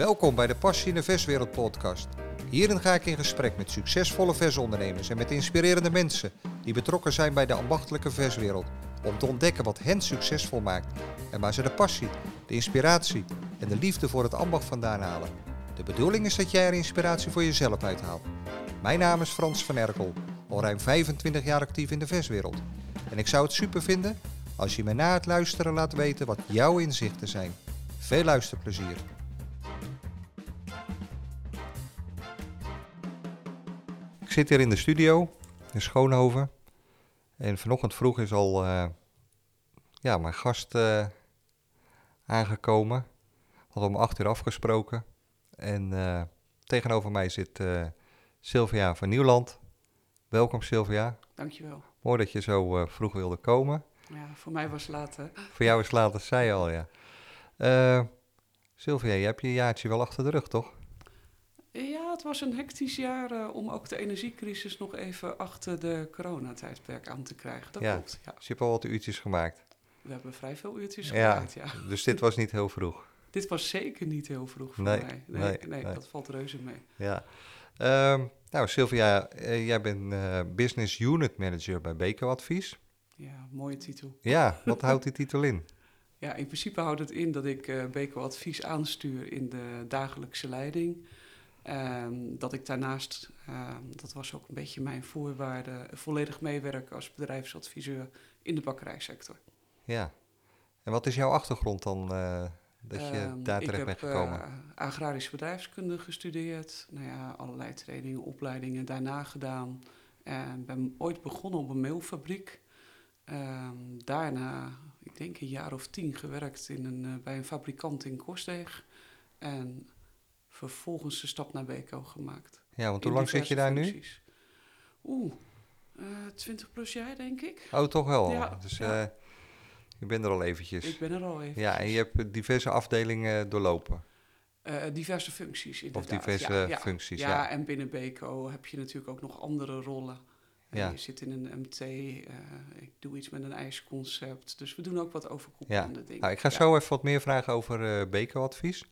Welkom bij de Passie in de Verswereld podcast. Hierin ga ik in gesprek met succesvolle versondernemers en met inspirerende mensen die betrokken zijn bij de ambachtelijke verswereld. Om te ontdekken wat hen succesvol maakt en waar ze de passie, de inspiratie en de liefde voor het ambacht vandaan halen. De bedoeling is dat jij er inspiratie voor jezelf uithaalt. Mijn naam is Frans van Erkel, al ruim 25 jaar actief in de verswereld. En ik zou het super vinden als je me na het luisteren laat weten wat jouw inzichten zijn. Veel luisterplezier. Zit hier in de studio in Schoonhoven. En vanochtend vroeg is al eh, ja, mijn gast eh, aangekomen. Had om acht uur afgesproken. En eh, tegenover mij zit Sylvia van Nieuwland. Welkom Sylvia. Dankjewel. Mooi dat je zo vroeg wilde komen. Ja, voor mij was later. Voor jou is het later, zei je al, ja. Sylvia, je hebt je jaartje wel achter de rug, toch? Ja, het was een hectisch jaar uh, om ook de energiecrisis nog even achter de coronatijdperk aan te krijgen. Dat ja. klopt, ja. Dus je hebt al wat uurtjes gemaakt. We hebben vrij veel uurtjes ja. gemaakt, ja. Dus dit was niet heel vroeg? dit was zeker niet heel vroeg voor nee, mij. Nee, nee, nee, dat valt reuze mee. Ja. Um, nou, Sylvia, uh, jij bent uh, Business Unit Manager bij Beko Advies. Ja, mooie titel. Ja, wat houdt die titel in? Ja, in principe houdt het in dat ik uh, Beko Advies aanstuur in de dagelijkse leiding. Um, dat ik daarnaast, uh, dat was ook een beetje mijn voorwaarde, volledig meewerk als bedrijfsadviseur in de bakkerijsector. Ja, en wat is jouw achtergrond dan uh, dat je um, daar terecht bent gekomen? Ik heb agrarische bedrijfskunde gestudeerd, nou ja, allerlei trainingen, opleidingen daarna gedaan. En ben ooit begonnen op een meelfabriek. Daarna, ik denk een jaar of tien, gewerkt in een, uh, bij een fabrikant in Korsdeeg. En vervolgens de stap naar Beko gemaakt. Ja, want hoe lang zit je daar functies. nu? Oeh, uh, 20 plus jaar denk ik. Oh, toch wel? Ja, dus ja. Uh, je bent er al eventjes. Ik ben er al eventjes. Ja, en je hebt diverse afdelingen doorlopen. Uh, diverse functies inderdaad. Of diverse ja, ja. functies, ja. ja. en binnen Beko heb je natuurlijk ook nog andere rollen. Ja. Je zit in een MT, uh, ik doe iets met een ijsconcept. Dus we doen ook wat overkoepelende ja. dingen. Nou, ik ga zo even wat meer vragen over uh, Beko-advies.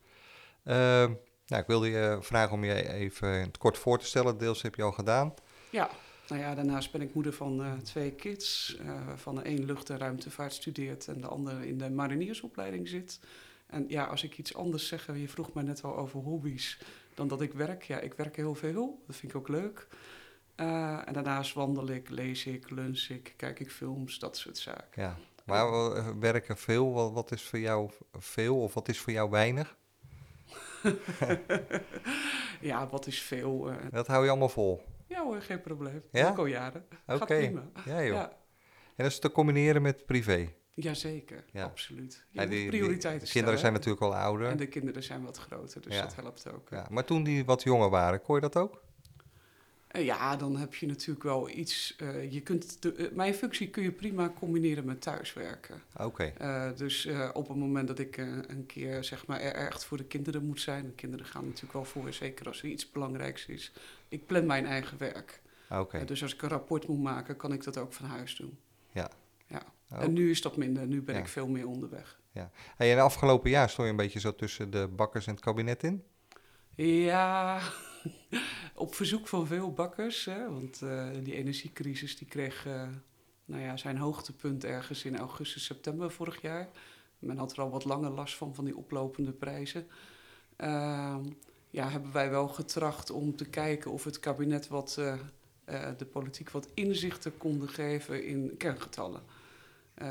Uh, nou, ik wilde je vragen om je even in het kort voor te stellen. Deels heb je al gedaan. Ja, nou ja, daarnaast ben ik moeder van uh, twee kids. Uh, waarvan de een lucht- en ruimtevaart studeert en de ander in de mariniersopleiding zit. En ja, als ik iets anders zeg, je vroeg mij net al over hobby's, dan dat ik werk. Ja, ik werk heel veel, dat vind ik ook leuk. Uh, en daarnaast wandel ik, lees ik, lunch ik, kijk ik films, dat soort zaken. Ja, maar we werken veel. Wat, wat is voor jou veel of wat is voor jou weinig? ja, wat is veel? Uh, dat hou je allemaal vol? Ja hoor, geen probleem. Ja? Ook al jaren. Oké. Gaat prima. Ja joh. Ja. En dat is te combineren met privé? Jazeker, Ja. absoluut. Je Ja, die prioriteiten kinderen stellen. zijn natuurlijk al ouder. En de kinderen zijn wat groter, dus Ja. dat helpt ook. Ja, maar toen die wat jonger waren, kon je dat ook? En ja, dan heb je natuurlijk wel iets. eh, je kunt de, eh, mijn functie kun je prima combineren met thuiswerken. Oké. Eh, dus eh, op het moment dat ik eh, een keer zeg maar er echt voor de kinderen moet zijn. De kinderen gaan natuurlijk wel voor, zeker als er iets belangrijks is. Ik plan mijn eigen werk. Oké. Eh, dus als ik een rapport moet maken, kan ik dat ook van huis doen. Ja. ja. Oh. En nu is dat minder. Nu ben Ja. ik veel meer onderweg. Hey, en de afgelopen jaar stond je een beetje zo tussen de bakkers en het kabinet in? Ja, op verzoek van veel bakkers. Hè, want eh, die energiecrisis die kreeg eh, nou ja, zijn hoogtepunt ergens in augustus, september vorig jaar. Men had er al wat langer last van, van die oplopende prijzen. Ehm, ja, hebben wij wel getracht om te kijken of het kabinet wat, eh, de politiek wat inzichten konden geven in kerngetallen.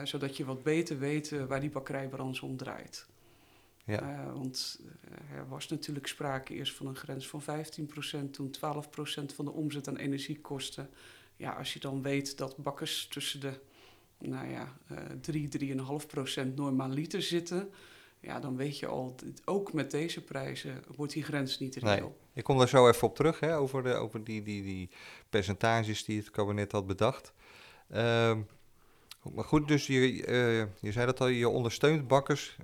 Zodat je wat beter weet waar die bakkerijbranche om draait. Ja. Uh, want uh, er was natuurlijk sprake eerst van een grens van 15%, toen 12% van de omzet aan energiekosten. Ja, als je dan weet dat bakkers tussen de nou ja, uh, 3, 3,5% normaliter zitten, ja, dan weet je al, ook met deze prijzen wordt die grens niet reëel. Nee. Ik kom daar zo even op terug, hè, over, de, over die, die, die percentages die het kabinet had bedacht. Uh, maar goed, dus je, je zei dat al, je ondersteunt bakkers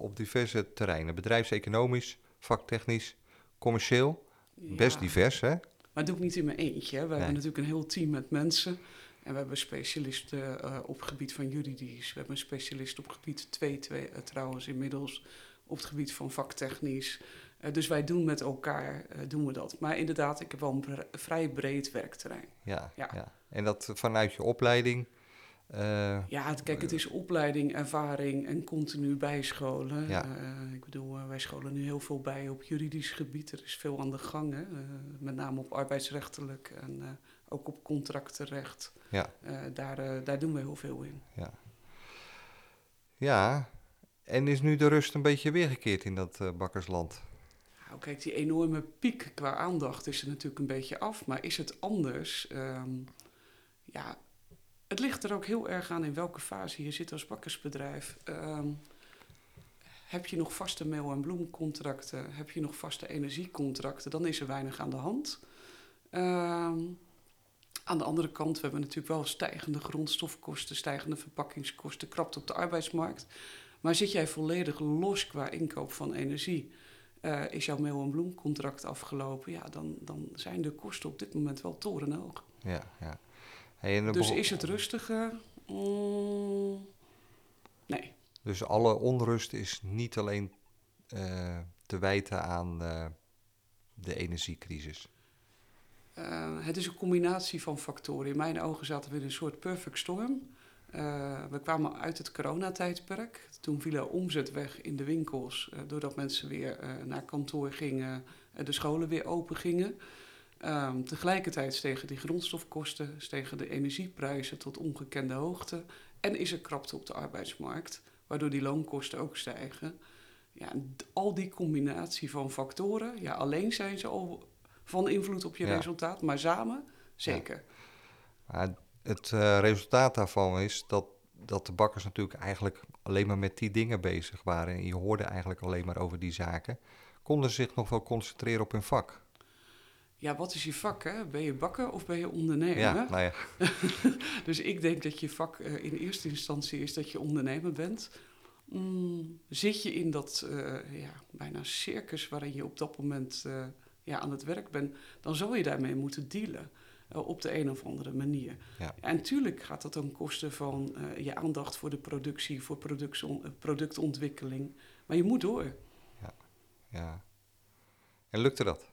op diverse terreinen. Bedrijfseconomisch, vaktechnisch, commercieel. Ja. Best divers, hè? Maar dat doe ik niet in mijn eentje. Hè. We Nee. hebben natuurlijk een heel team met mensen. En we hebben specialisten uh, op het gebied van juridisch. We hebben een specialist op het gebied 2, 2 uh, trouwens inmiddels. Op het gebied van vaktechnisch. Eh, dus wij doen met elkaar eh, doen we dat. Maar inderdaad, ik heb wel een vrij breed werkterrein. Ja, ja. Ja. En dat vanuit je opleiding. Eh, Ja, kijk, het is opleiding, ervaring en continu bijscholen. Ja. Eh, ik bedoel, eh, wij scholen nu heel veel bij op juridisch gebied. Er is veel aan de gang, hè? met name op arbeidsrechtelijk en ook op contractenrecht. Ja. Daar, daar doen we heel veel in. ja. En is nu de rust een beetje weergekeerd in dat bakkersland? Nou, kijk, die enorme piek qua aandacht is er natuurlijk een beetje af. Maar is het anders? Ehm, ja, het ligt er ook heel erg aan in welke fase je zit als bakkersbedrijf. Ehm, heb je nog vaste meel- en bloemcontracten? Heb je nog vaste energiecontracten? Dan is er weinig aan de hand. Ehm, aan de andere kant, we hebben natuurlijk wel stijgende grondstofkosten, stijgende verpakkingskosten, krapte op de arbeidsmarkt. Maar zit jij volledig los qua inkoop van energie? Eh, is jouw meel- en bloemcontract afgelopen? Ja, dan, dan zijn de kosten op dit moment wel torenhoog. Ja, ja. Hey, Dus is het rustiger? Mm, nee. Dus alle onrust is niet alleen eh, te wijten aan eh, de energiecrisis. Eh, het is een combinatie van factoren. In mijn ogen zaten we in een soort perfect storm. We kwamen uit het coronatijdperk. Toen viel er omzet weg in de winkels, doordat mensen weer naar kantoor gingen, en de scholen weer open gingen. Ehm, tegelijkertijd stegen die grondstofkosten, stegen de energieprijzen tot ongekende hoogte. En is er krapte op de arbeidsmarkt, waardoor die loonkosten ook stijgen. Ja, al die combinatie van factoren, ja, alleen zijn ze al van invloed op je Ja. resultaat, maar samen zeker. Maar het eh, resultaat daarvan is dat, dat de bakkers natuurlijk eigenlijk alleen maar met die dingen bezig waren. En je hoorde eigenlijk alleen maar over die zaken. Konden ze zich nog wel concentreren op hun vak? Ja, wat is je vak? Hè? Ben je bakker of ben je ondernemer? Ja, nou ja. Dus ik denk dat je vak eh, in eerste instantie is dat je ondernemer bent. Mm, zit je in dat eh, ja, bijna circus waarin je op dat moment eh, ja, aan het werk bent, dan zou je daarmee moeten dealen. op de een of andere manier. Ja. En natuurlijk gaat dat ten koste van je aandacht voor de productie, voor productontwikkeling. Maar je moet door. ja. En lukte dat?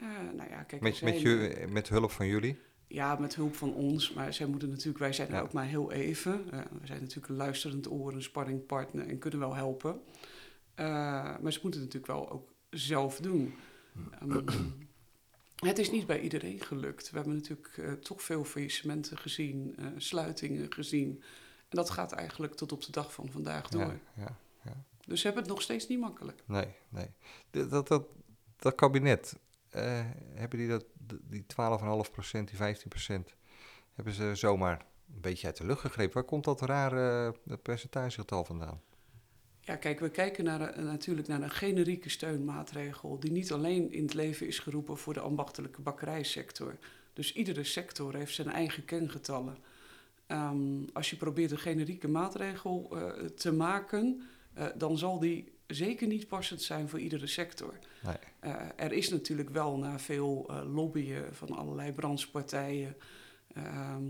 Eh, nou ja, kijk, Met, met, je, met hulp van jullie? Ja, met hulp van ons. Maar zij moeten natuurlijk, wij zijn er Ja. ook maar heel even. Eh, we zijn natuurlijk een luisterend oor, een sparringpartner en kunnen wel helpen. Eh, maar ze moeten het natuurlijk wel ook zelf doen. Ehm, het is niet bij iedereen gelukt. We hebben natuurlijk toch veel faillissementen gezien, sluitingen gezien. En dat gaat eigenlijk tot op de dag van vandaag door. Ja, ja. Dus ze hebben het nog steeds niet makkelijk. Nee, nee. Dat, dat, dat kabinet, eh, hebben die dat, die 12,5%, die 15%, hebben ze zomaar een beetje uit de lucht gegrepen. Waar komt dat rare uh, percentagegetal vandaan? Ja, kijk, we kijken naar een, natuurlijk naar een generieke steunmaatregel die niet alleen in het leven is geroepen voor de ambachtelijke bakkerijsector. Dus iedere sector heeft zijn eigen kengetallen. Ehm, als je probeert een generieke maatregel eh, te maken, eh, dan zal die zeker niet passend zijn voor iedere sector. Nee. Eh, er is natuurlijk wel na veel eh, lobbyen van allerlei branchepartijen, ehm,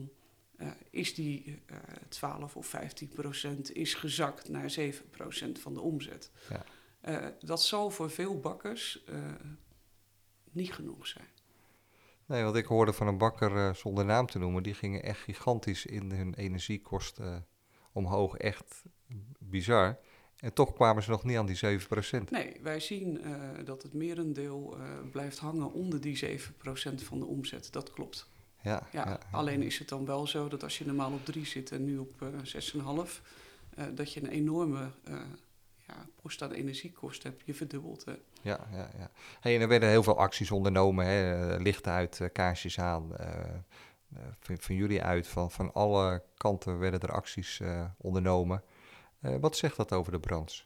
uh, is die uh, 12 of 15 procent is gezakt naar 7 procent van de omzet. Ja. Dat zal voor veel bakkers niet genoeg zijn. Nee, want ik hoorde van een bakker, zonder naam te noemen, die gingen echt gigantisch in hun energiekosten omhoog. Echt bizar. En toch kwamen ze nog niet aan die 7%. Nee, wij zien uh, dat het merendeel uh, blijft hangen onder die 7% van de omzet. Dat klopt. Ja, ja, ja, alleen is het dan wel zo dat als je normaal op 3 zit en nu op uh, 6,5, dat je een enorme ja, post aan energiekosten hebt. Je verdubbelt. Hè. Ja, ja, ja. Hey, en er werden heel veel acties ondernomen. Hè? Lichten uit, kaarsjes aan. van, van, jullie uit, van, van alle kanten werden er acties ondernomen. Uh, wat zegt dat over de branche?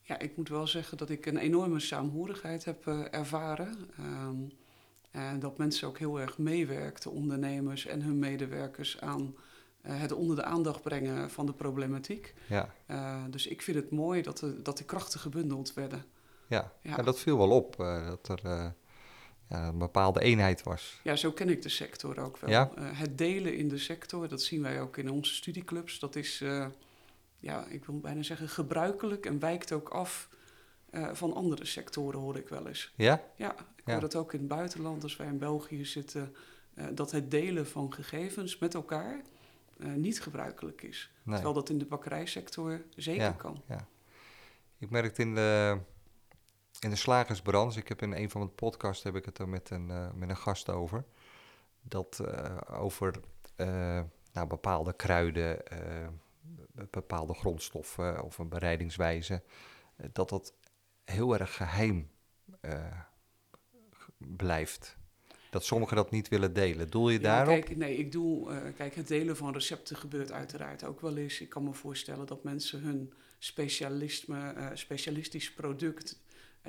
Ja, ik moet wel zeggen dat ik een enorme saamhorigheid heb uh, ervaren. Um, en dat mensen ook heel erg meewerkten, ondernemers en hun medewerkers, aan uh, het onder de aandacht brengen van de problematiek. Ja. dus ik vind het mooi dat de, dat de krachten gebundeld werden. Ja, ja. ja dat viel wel op, dat er ja, een bepaalde eenheid was. Ja, zo ken ik de sector ook wel. Ja? het delen in de sector, dat zien wij ook in onze studieclubs, dat is ja, ik wil bijna zeggen gebruikelijk en wijkt ook af eh, van andere sectoren, hoor ik wel eens. Ja? Ja, ik Ja. hoor dat ook in het buitenland, als wij in België zitten, eh, dat het delen van gegevens met elkaar eh, niet gebruikelijk is. Nee. Terwijl dat in de bakkerijsector zeker Ja. kan. Ik merkte in de, in de slagersbranche, ik heb in een van mijn podcasts heb ik het er met een, met een gast over, dat over nou, bepaalde kruiden, bepaalde grondstoffen of een bereidingswijze, eh, dat dat heel erg geheim eh, blijft. Dat sommigen dat niet willen delen. Doel je Ja, daarop? kijk, nee, ik doe, eh, kijk, het delen van recepten gebeurt uiteraard ook wel eens. Ik kan me voorstellen dat mensen hun specialisme, specialistisch product,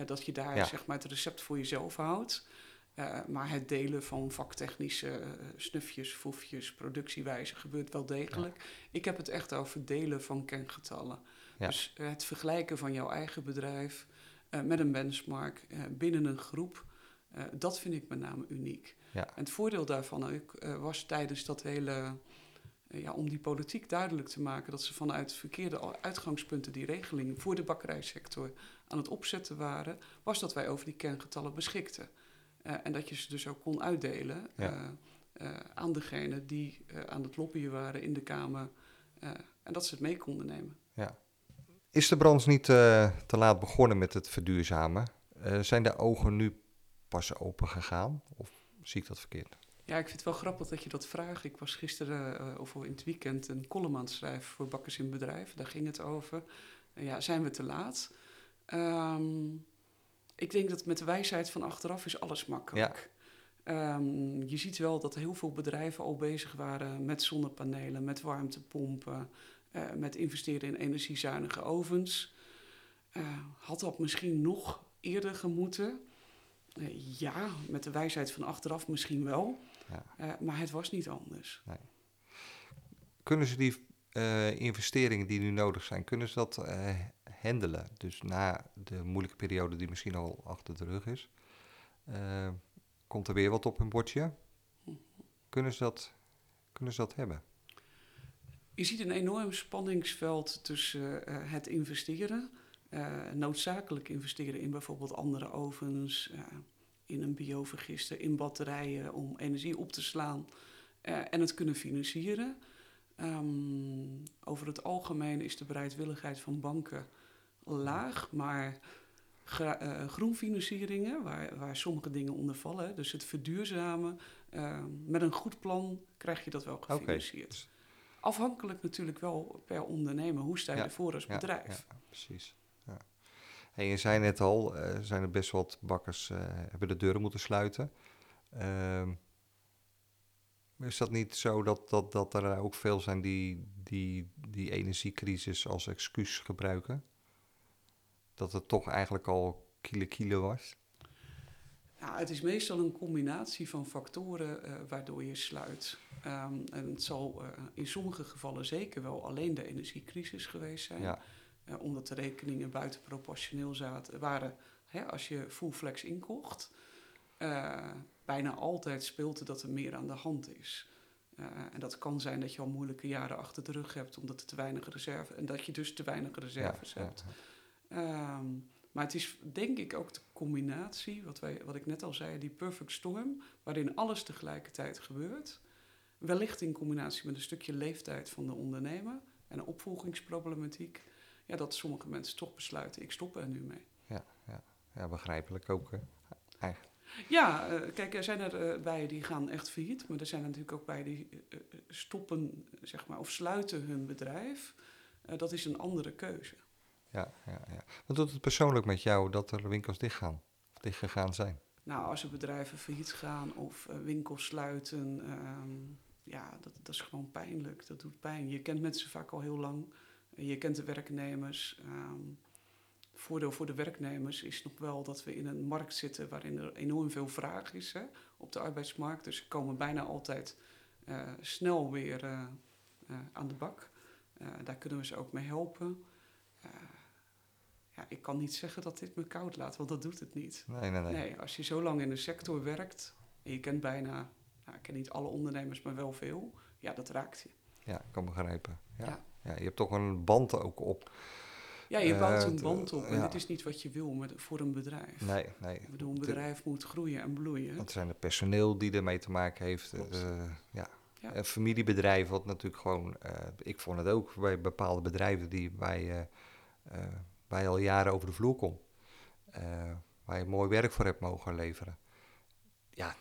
dat je daar Ja. zeg maar het recept voor jezelf houdt. Eh, maar het delen van vaktechnische eh, snufjes, foefjes, productiewijzen gebeurt wel degelijk. Ik heb het echt over delen van kengetallen. Ja. Dus eh, het vergelijken van jouw eigen bedrijf met een benchmark binnen een groep, dat vind ik met name uniek. Ja. En het voordeel daarvan ook, was tijdens dat hele, ja, om die politiek duidelijk te maken, dat ze vanuit verkeerde uitgangspunten die regeling voor de bakkerijsector aan het opzetten waren, was dat wij over die kerngetallen beschikten. Eh, en dat je ze dus ook kon uitdelen Ja. eh, eh, aan degenen die aan het lobbyen waren in de Kamer. en dat ze het mee konden nemen. Is de branche niet te laat begonnen met het verduurzamen? Zijn de ogen nu pas open gegaan? Of zie ik dat verkeerd? Ja, ik vind het wel grappig dat je dat vraagt. Ik was gisteren eh, of in het weekend een column aan het schrijven voor Bakkers in Bedrijf. Daar ging het over. Ja, zijn we te laat? Ehm, ik denk dat met de wijsheid van achteraf is alles makkelijk. Ehm, je ziet wel dat heel veel bedrijven al bezig waren met zonnepanelen, met warmtepompen, eh, met investeren in energiezuinige ovens. Eh, had dat misschien nog eerder gemoeten? Eh, ja, met de wijsheid van achteraf misschien wel. Ja. Maar het was niet anders. Kunnen ze die investeringen die nu nodig zijn, kunnen ze dat Dus na de moeilijke periode die misschien al achter de rug is, eh, komt er weer wat op hun bordje? Kunnen ze dat, kunnen ze dat hebben? Je ziet een enorm spanningsveld tussen eh, het investeren, eh, noodzakelijk investeren in bijvoorbeeld andere ovens, in een biovergister, in batterijen om energie op te slaan en het kunnen financieren. Ehm, over het algemeen is de bereidwilligheid van banken laag, maar eh, groenfinancieringen, waar, waar sommige dingen onder vallen, dus het verduurzamen, eh, met een goed plan krijg je dat wel gefinancierd. Afhankelijk natuurlijk wel per ondernemer. Hoe sta je Ja, ervoor als Ja, bedrijf? Ja, precies. Ja. Hey, je zei net al, eh, zijn er best wat bakkers eh hebben de deuren moeten sluiten. Ehm, is dat niet zo dat, dat, dat er ook veel zijn die, die die energiecrisis als excuus gebruiken? Dat het toch eigenlijk al kilo kilo was? Ja, het is meestal een combinatie van factoren eh, waardoor je sluit. Ehm, en het zal eh, in sommige gevallen zeker wel alleen de energiecrisis geweest zijn. Ja, Eh, omdat de rekeningen buitenproportioneel zaten, waren hè, als je full flex inkocht. bijna altijd speelde dat er meer aan de hand is. En dat kan zijn dat je al moeilijke jaren achter de rug hebt, omdat er te weinig reserve en dat je dus te weinig ja, reserves ja, hebt. Ehm, maar het is denk ik ook de combinatie, wat, wij, wat ik net al zei, die perfect storm, waarin alles tegelijkertijd gebeurt. Wellicht in combinatie met een stukje leeftijd van de ondernemer en een opvolgingsproblematiek. Ja, dat sommige mensen toch besluiten, ik stop er nu mee. ja, ja, ja, begrijpelijk ook. hè. Eigenlijk. Ja, eh, kijk, er zijn er bij die gaan echt failliet, maar er zijn er natuurlijk ook bij die eh, stoppen, zeg maar, of sluiten hun bedrijf. Dat is een andere keuze. Ja, ja, ja. Wat doet het persoonlijk met jou dat er winkels dichtgaan? Of dichtgegaan zijn? Nou, als er bedrijven failliet gaan of eh, winkels sluiten, ehm, ja, dat, dat is gewoon pijnlijk. Dat doet pijn. Je kent mensen vaak al heel lang. Je kent de werknemers. ehm voordeel voor de werknemers is nog wel dat we in een markt zitten waarin er enorm veel vraag is hè, op de arbeidsmarkt. Dus ze komen bijna altijd eh, snel weer eh, aan de bak. Daar kunnen we ze ook mee helpen. Eh, ja, ik kan niet zeggen dat dit me koud laat, want dat doet het niet. Nee, nee, nee. Nee, als je zo lang in de sector werkt en je kent bijna, nou, ik ken niet alle ondernemers, maar wel veel, ja, dat raakt je. Ja, ik kan begrijpen. Ja. Ja. Ja. je hebt toch een band ook op. Ja, je bouwt Eh, een d- band op en ja. het is niet wat je wil met, voor een bedrijf. Nee, nee. Ik bedoel, een bedrijf moet groeien en bloeien. Want er zijn er personeel die ermee te maken heeft. Eh, ja. Ja. Een familiebedrijf, wat natuurlijk gewoon. eh, ik vond het ook bij bepaalde bedrijven die wij, eh, eh, waar je al jaren over de vloer komt. eh, waar je mooi werk voor hebt mogen leveren. Ja,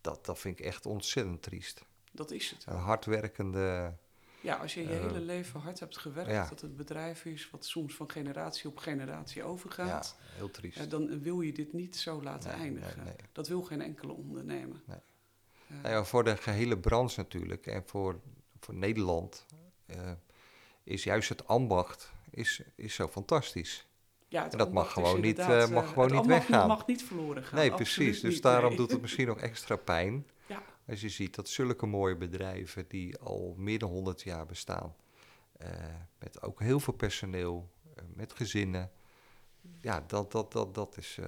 dat, dat vind ik echt ontzettend triest. Dat is het. Een hardwerkende. Ja, als je je Eh, hele leven hard hebt gewerkt, ja. dat het bedrijf is wat soms van generatie op generatie Ja, overgaat, heel triest. eh, dan wil je dit niet zo laten Nee, eindigen. nee, nee. Dat wil geen enkele ondernemer. Nee. Nou ja, voor de gehele branche natuurlijk en voor, voor Nederland is juist het ambacht is, is zo fantastisch. ja, en dat mag gewoon niet, eh, mag eh, gewoon het niet weggaan. mag niet verloren gaan. nee, precies. Dus niet, daarom nee. doet het misschien nog extra pijn. Ja. Als je ziet dat zulke mooie bedrijven die al meer dan 100 jaar bestaan, eh, met ook heel veel personeel, met gezinnen, ja, dat, dat, dat, dat, is,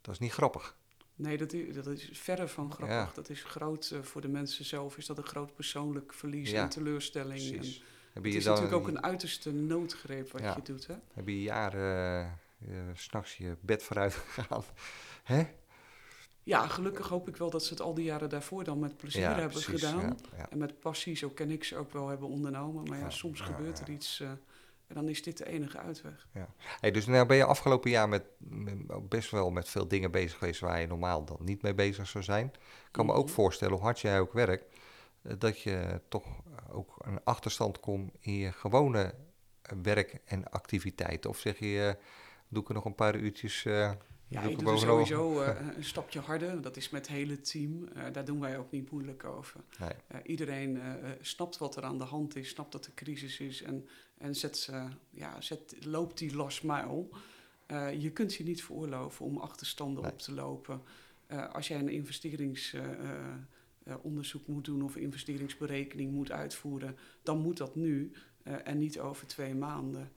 dat is niet grappig. Nee, dat is, dat is verre van grappig. Ja. Dat is groot voor de mensen zelf. Is dat een groot persoonlijk verlies Ja, en teleurstelling. En Heb het je is dan- natuurlijk ook een uiterste noodgreep wat Ja. je doet. Hè? Heb je jaren uh, s'nachts je bed vooruit gegaan? Hè? Ja, gelukkig hoop ik wel dat ze het al die jaren daarvoor dan met plezier Ja, hebben precies, gedaan. ja, ja. En met passie, zo ken ik ze ook wel, hebben ondernomen. Maar ja, Ja, soms ja, gebeurt er ja. iets eh, en dan is dit de enige uitweg. Hey, dus nou ben je afgelopen jaar met, met- best wel met veel dingen bezig geweest waar je normaal dan niet mee bezig zou zijn. Ik kan me ook Mhm. voorstellen, hoe hard jij ook werkt, eh, dat je toch ook een achterstand komt in je gewone eh, werk en activiteiten. Of zeg je, eh, doe ik er nog een paar uurtjes... eh, Ja, je ik doet er sowieso eh, een stapje harder. Dat is met het hele team. Eh, daar doen wij ook niet moeilijk over. Nee. Eh, iedereen eh, eh, snapt wat er aan de hand is, snapt dat er crisis is en, en zet, ze, ja, zet, loopt die last mile. Eh, je kunt je niet veroorloven om achterstanden Nee. op te lopen. Eh, als jij een investeringsonderzoek moet doen of investeringsberekening moet uitvoeren, dan moet dat nu eh, en niet over twee maanden.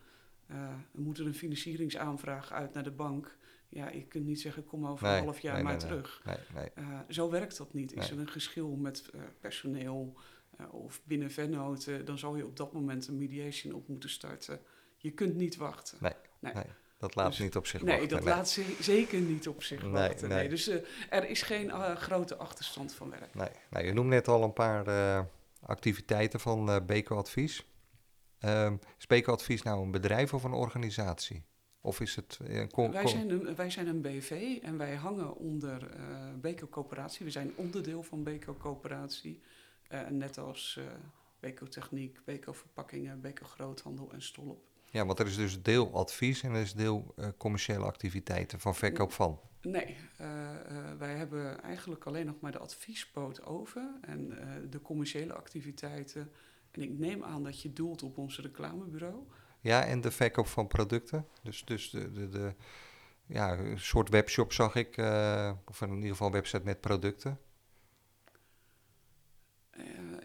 Eh moet er een financieringsaanvraag uit naar de bank. Ja, je kunt niet zeggen, kom over Nee, een half jaar nee, maar nee, terug. Eh, zo werkt dat niet. Is er een geschil met eh, personeel eh, of binnen vennoten, dan zal je op dat moment een mediation op moeten starten. Je kunt niet wachten. Nee. Dat laat Dus- niet op zich Nee, wachten. dat laat ze- zeker niet op zich Nee, wachten. Nee, nee. Dus eh, er is geen eh, grote achterstand van werk. Nee. Nou, je noemt net al een paar eh, activiteiten van Beko Advies. Ehm, is Beko Advies nou een bedrijf of een organisatie? Of is het... een con- Wij zijn, een, wij zijn een BV en wij hangen onder Beko Coöperatie. We zijn onderdeel van Beko Coöperatie. Net als Beko Techniek, Beko Verpakkingen, Beko Groothandel en Stolp. Ja, want er is dus deel advies en er is deel eh, commerciële activiteiten van verkoop van. Nee, eh, eh, wij hebben eigenlijk alleen nog maar de adviespoot over en de commerciële activiteiten. En ik neem aan dat je doelt op ons reclamebureau. Ja, en de verkoop van producten. Dus, dus de, de, de, ja, een soort webshop zag ik, of in ieder geval een website met producten.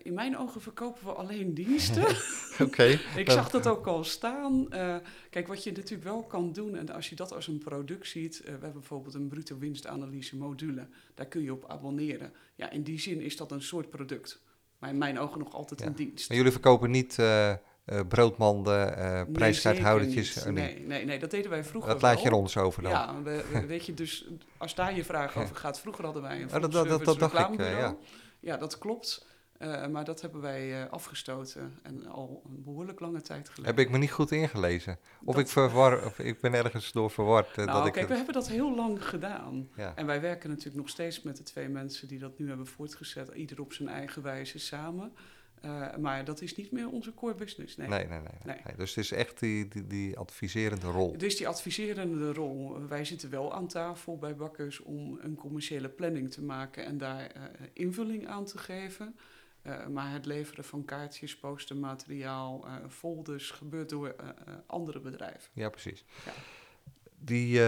In mijn ogen verkopen we alleen diensten. Oké. ik zag dat ook al staan. Eh, kijk, wat je natuurlijk wel kan doen, en als je dat als een product ziet, eh, we hebben bijvoorbeeld een bruto winstanalyse module, daar kun je op abonneren. Ja, in die zin is dat een soort product, maar in mijn ogen nog altijd Ja. een dienst. Maar jullie verkopen niet eh, broodmanden, Nee, prijskaarthoudertjes? niet. Nee, nee, nee, dat deden wij vroeger Dat laat je aan ons over dan. Ja, we, we- weet je, dus als daar je vraag over gaat, vroeger hadden wij een Oh, dat- dat- dat- dat dacht ik, reclamebureau. ja, dat klopt. Eh, maar dat hebben wij eh, afgestoten en al een behoorlijk lange tijd geleden. Heb ik me niet goed ingelezen? Of Dat- ik, verwar, of ik ben ergens door verward. eh, Nou, dat ik, kijk, we hebben dat heel lang gedaan. ja. En wij werken natuurlijk nog steeds met de twee mensen die dat nu hebben voortgezet, ieder op zijn eigen wijze samen. Maar dat is niet meer onze core business. Nee. Nee, nee, nee, nee, Nee. nee. Dus het is echt die, die, die adviserende rol. Het is die adviserende rol. Wij zitten wel aan tafel bij bakkers om een commerciële planning te maken en daar invulling aan te geven. Eh, maar het leveren van kaartjes, postermateriaal, eh, folders gebeurt door eh, andere bedrijven. Ja, precies. Ja. Die,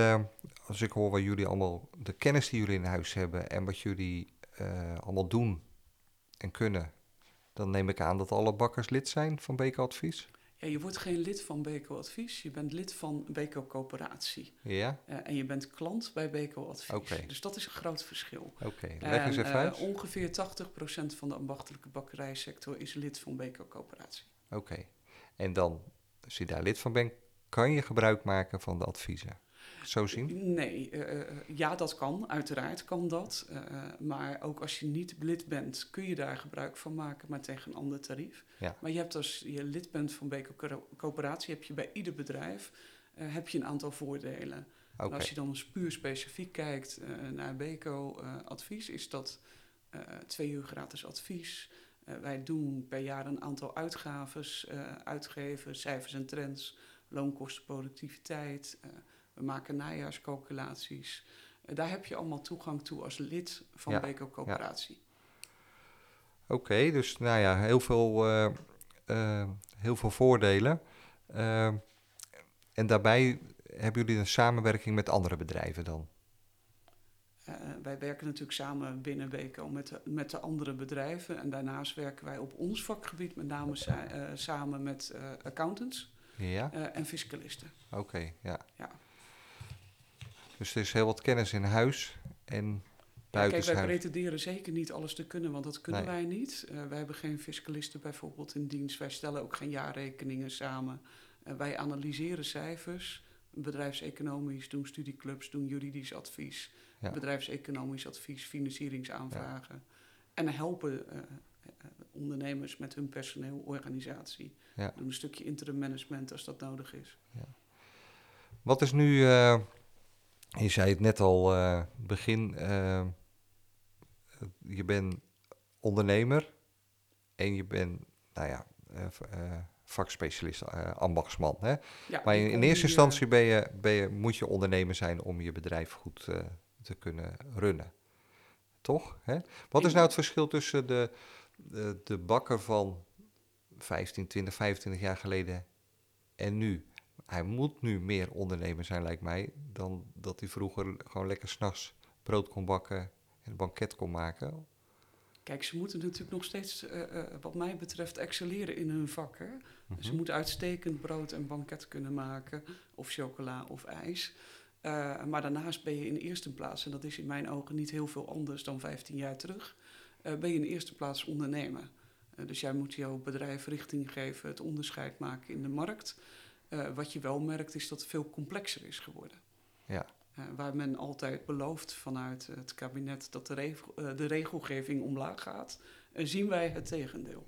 als ik hoor wat jullie allemaal, de kennis die jullie in huis hebben en wat jullie allemaal doen en kunnen, dan neem ik aan dat alle bakkers lid zijn van Beko Advies. Ja, je wordt geen lid van Beko Advies, je bent lid van Beko Coöperatie. Ja? Eh, en je bent klant bij Beko Advies. Dus dat is een groot verschil. Oké, leg eens En, even eh, uit. ongeveer 80% van de ambachtelijke bakkerijsector is lid van Beko Coöperatie. Oké. En dan, als je daar lid van bent, kan je gebruik maken van de adviezen. Zo zien? Nee, eh, eh, ja, dat kan. Uiteraard kan dat. Eh, maar ook als je niet lid bent, kun je daar gebruik van maken, maar tegen een ander tarief. Ja. Maar je hebt als je lid bent van Beko Co- Coöperatie, heb je bij ieder bedrijf heb je een aantal voordelen. Als je dan eens puur specifiek kijkt naar Beko-advies, is dat twee uur gratis advies. Wij doen per jaar een aantal uitgaves uitgeven, cijfers en trends, loonkosten, productiviteit. We maken najaarscalculaties. Eh, daar heb je allemaal toegang toe als lid van Ja, Beko Coöperatie. Oké, dus nou ja, heel veel, eh, eh, heel veel voordelen. En daarbij hebben jullie een samenwerking met andere bedrijven dan? Wij werken natuurlijk samen binnen Beko met de, met de andere bedrijven. En daarnaast werken wij op ons vakgebied met name sa- samen met accountants Ja? en fiscalisten. Oké, ja. Ja. Dus er is heel wat kennis in huis en Ja, kijk, buiten wij pretenderen zeker niet alles te kunnen, want dat kunnen Nee. wij niet. Eh, wij hebben geen fiscalisten bijvoorbeeld in dienst. Wij stellen ook geen jaarrekeningen samen. Eh, wij analyseren cijfers. Bedrijfseconomisch doen studieclubs, doen juridisch advies. Ja. Bedrijfseconomisch advies, financieringsaanvragen. En helpen eh, ondernemers met hun personeelorganisatie. Ja. Doen een stukje interim management als dat nodig is. Wat is nu, je zei het net al, eh, begin, eh, je bent ondernemer en je bent, nou ja, eh, vakspecialist, ambachtsman. Hè? Ja, Maar in, eerste instantie ben je, ben je, moet je ondernemer zijn om je bedrijf goed te kunnen runnen. Toch? Hè? Wat is nou het verschil tussen de, de, de bakker van 15, 20, 25 jaar geleden en nu? Hij moet nu meer ondernemer zijn, lijkt mij, dan dat hij vroeger gewoon lekker s'nachts brood kon bakken en een banket kon maken. Kijk, ze moeten natuurlijk nog steeds, eh, eh, wat mij betreft, excelleren in hun vak. Hè? Ze Mhm. moeten uitstekend brood en banket kunnen maken, of chocola of ijs. Eh, maar daarnaast ben je in eerste plaats, en dat is in mijn ogen niet heel veel anders dan 15 jaar terug, ben je in eerste plaats ondernemer. Dus jij moet jouw bedrijf richting geven, het onderscheid maken in de markt. Eh, wat je wel merkt is dat het veel complexer is geworden. Ja. Eh, waar men altijd belooft vanuit het kabinet dat de, regel- eh, de regelgeving omlaag gaat, zien wij het tegendeel.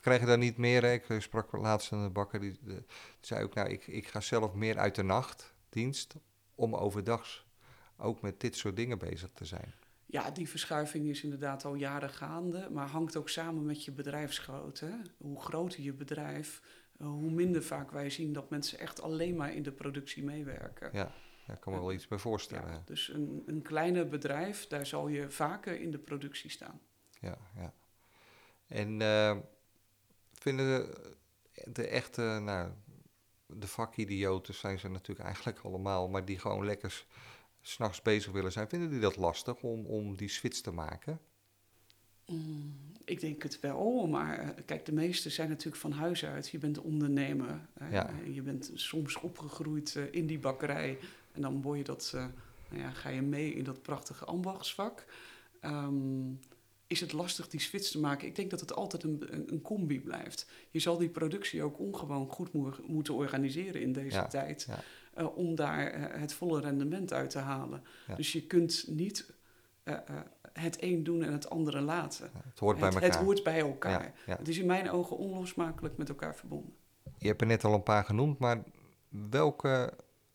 Krijg je daar niet meer? hè? Ik sprak laatst een bakker die, die zei ook, nou, ik, ik ga zelf meer uit de nachtdienst om overdags ook met dit soort dingen bezig te zijn. Ja, die verschuiving is inderdaad al jaren gaande, maar hangt ook samen met je bedrijfsgrootte. Hoe groter je bedrijf, hoe minder vaak wij zien dat mensen echt alleen maar in de productie meewerken. Ja, daar kan me wel iets bij voorstellen. Ja, dus een, een kleiner bedrijf, daar zal je vaker in de productie staan. Ja, ja. En eh, vinden de, de echte, nou, de vakidioten zijn ze natuurlijk eigenlijk allemaal, maar die gewoon lekker s- s'nachts bezig willen zijn, vinden die dat lastig om, om die switch te maken? Mm, ik denk het wel, maar eh, kijk, de meesten zijn natuurlijk van huis uit. Je bent ondernemer. hè. Ja. Eh, Je bent soms opgegroeid eh, in die bakkerij. En dan word je dat, eh, nou ja, ga je mee in dat prachtige ambachtsvak. Ehm, is het lastig die switch te maken? Ik denk dat het altijd een, een, een combi blijft. Je zal die productie ook ongewoon goed moe- moeten organiseren in deze Ja, tijd. ja. eh, om daar eh, het volle rendement uit te halen. Ja. Dus je kunt niet eh, eh, het een doen en het andere laten. Het hoort bij het, elkaar. het hoort bij elkaar. Ja, ja. Het is in mijn ogen onlosmakelijk met elkaar verbonden. Je hebt er net al een paar genoemd, maar welke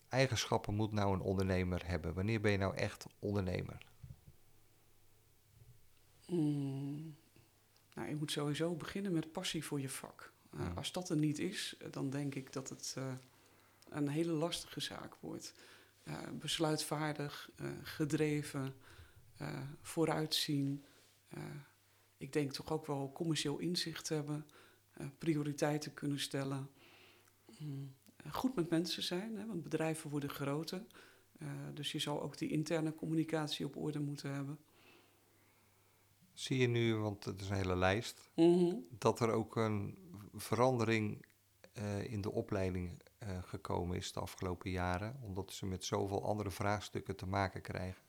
eigenschappen moet nou een ondernemer hebben? Wanneer ben je nou echt ondernemer? Mm. Nou, je moet sowieso beginnen met passie voor je vak. Uh, Ja. Als dat er niet is, eh, dan denk ik dat het uh, een hele lastige zaak wordt. Uh, besluitvaardig, gedreven, vooruitzien. ik denk toch ook wel commercieel inzicht hebben, prioriteiten kunnen stellen. Mm. Goed met mensen zijn, hè, want bedrijven worden groter. Dus je zal ook die interne communicatie op orde moeten hebben. Zie je nu, want het is een hele lijst, mm -hmm. dat er ook een verandering uh, in de opleiding uh, gekomen is de afgelopen jaren, omdat ze met zoveel andere vraagstukken te maken krijgen?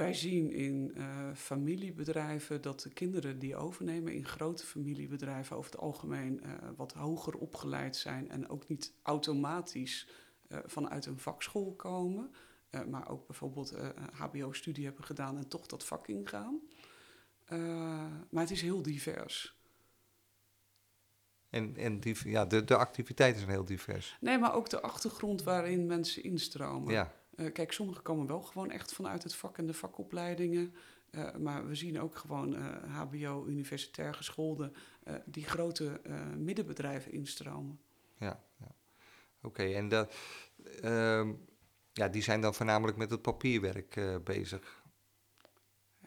Wij zien in uh, familiebedrijven dat de kinderen die overnemen in grote familiebedrijven over het algemeen uh, wat hoger opgeleid zijn en ook niet automatisch uh, vanuit een vakschool komen, maar ook bijvoorbeeld HBO-studie hebben gedaan en toch dat vak ingaan. maar het is heel divers. En, en die, ja, de, de activiteiten zijn heel divers. Nee, maar ook de achtergrond waarin mensen instromen. Ja. Uh, kijk, sommigen komen wel gewoon echt vanuit het vak en de vakopleidingen. Uh, maar we zien ook gewoon HBO, universitair gescholden, die grote middenbedrijven instromen. Ja, ja. oké. En dat, ehm, ja, die zijn dan voornamelijk met het papierwerk bezig.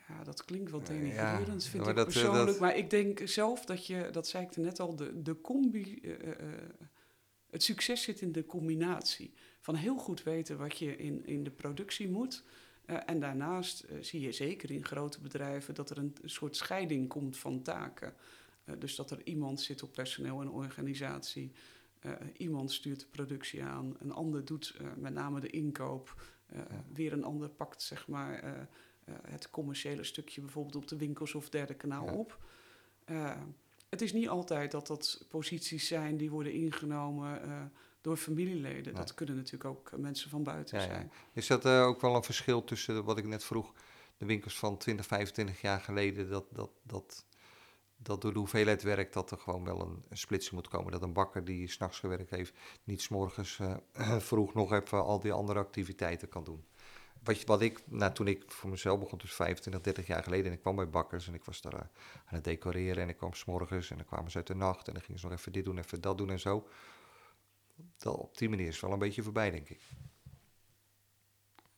Ja, dat klinkt wat denigrerend, vind ik persoonlijk. Dat... Maar ik denk zelf dat je, dat zei ik er net al, de, de combi... het succes zit in de combinatie van heel goed weten wat je in, in de productie moet. Uh, en daarnaast uh, zie je zeker in grote bedrijven dat er een, een soort scheiding komt van taken. Uh, dus dat er iemand zit op personeel en organisatie, iemand stuurt de productie aan, een ander doet met name de inkoop, ja. weer een ander pakt zeg maar, het commerciële stukje bijvoorbeeld op de winkels of derde kanaal ja. op. het is niet altijd dat dat posities zijn die worden ingenomen door familieleden. Dat kunnen natuurlijk ook eh, mensen van buiten zijn. Is dat uh, ook wel een verschil tussen wat ik net vroeg, de winkels van 20, 25 jaar geleden, dat, dat, dat, dat door de hoeveelheid werk dat er gewoon wel een, een splitsing moet komen. Dat een bakker die s'nachts gewerkt heeft, niet s'morgens uh, vroeg nog even al die andere activiteiten kan doen. Wat, wat ik, nou, toen ik voor mezelf begon, dus 25, 30 jaar geleden, en ik kwam bij bakkers en ik was daar aan het decoreren en ik kwam s'morgens en dan kwamen ze uit de nacht en dan gingen ze nog even dit doen, even dat doen en zo dat op die manier is wel een beetje voorbij, denk ik.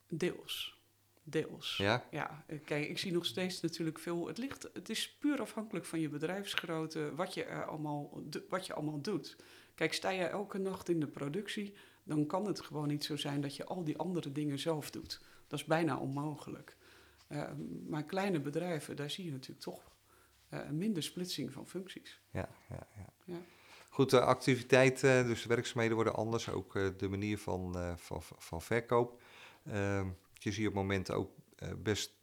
Deels. Deels. Ja? Ja, kijk, ik zie nog steeds natuurlijk veel. Het, ligt, het is puur afhankelijk van je bedrijfsgrootte, wat je, er allemaal, wat je allemaal doet. Kijk, sta je elke nacht in de productie, dan kan het gewoon niet zo zijn dat je al die andere dingen zelf doet. Dat is bijna onmogelijk. Uh, maar kleine bedrijven, daar zie je natuurlijk toch uh, minder splitsing van functies. Ja, ja, ja. ja. Goed, de activiteiten, dus de werkzaamheden worden anders. Ook uh, de manier van, uh, van, van verkoop. Uh, je ziet op moment ook best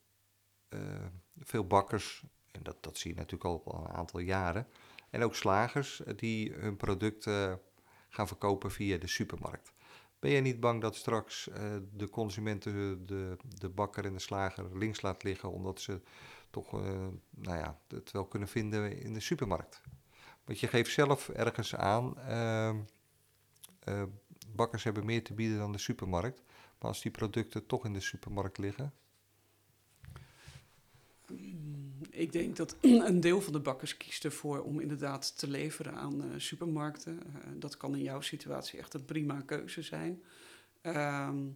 veel bakkers, en dat, dat zie je natuurlijk al een aantal jaren. En ook slagers die hun producten gaan verkopen via de supermarkt. Ben je niet bang dat straks de consumenten de, de bakker en de slager links laat liggen, omdat ze toch nou ja, het wel kunnen vinden in de supermarkt? Want je geeft zelf ergens aan, uh, bakkers hebben meer te bieden dan de supermarkt. Maar als die producten toch in de supermarkt liggen? Ik denk dat een deel van de bakkers kiest ervoor om inderdaad te leveren aan uh, supermarkten. Uh, dat kan in jouw situatie echt een prima keuze zijn. Ehm,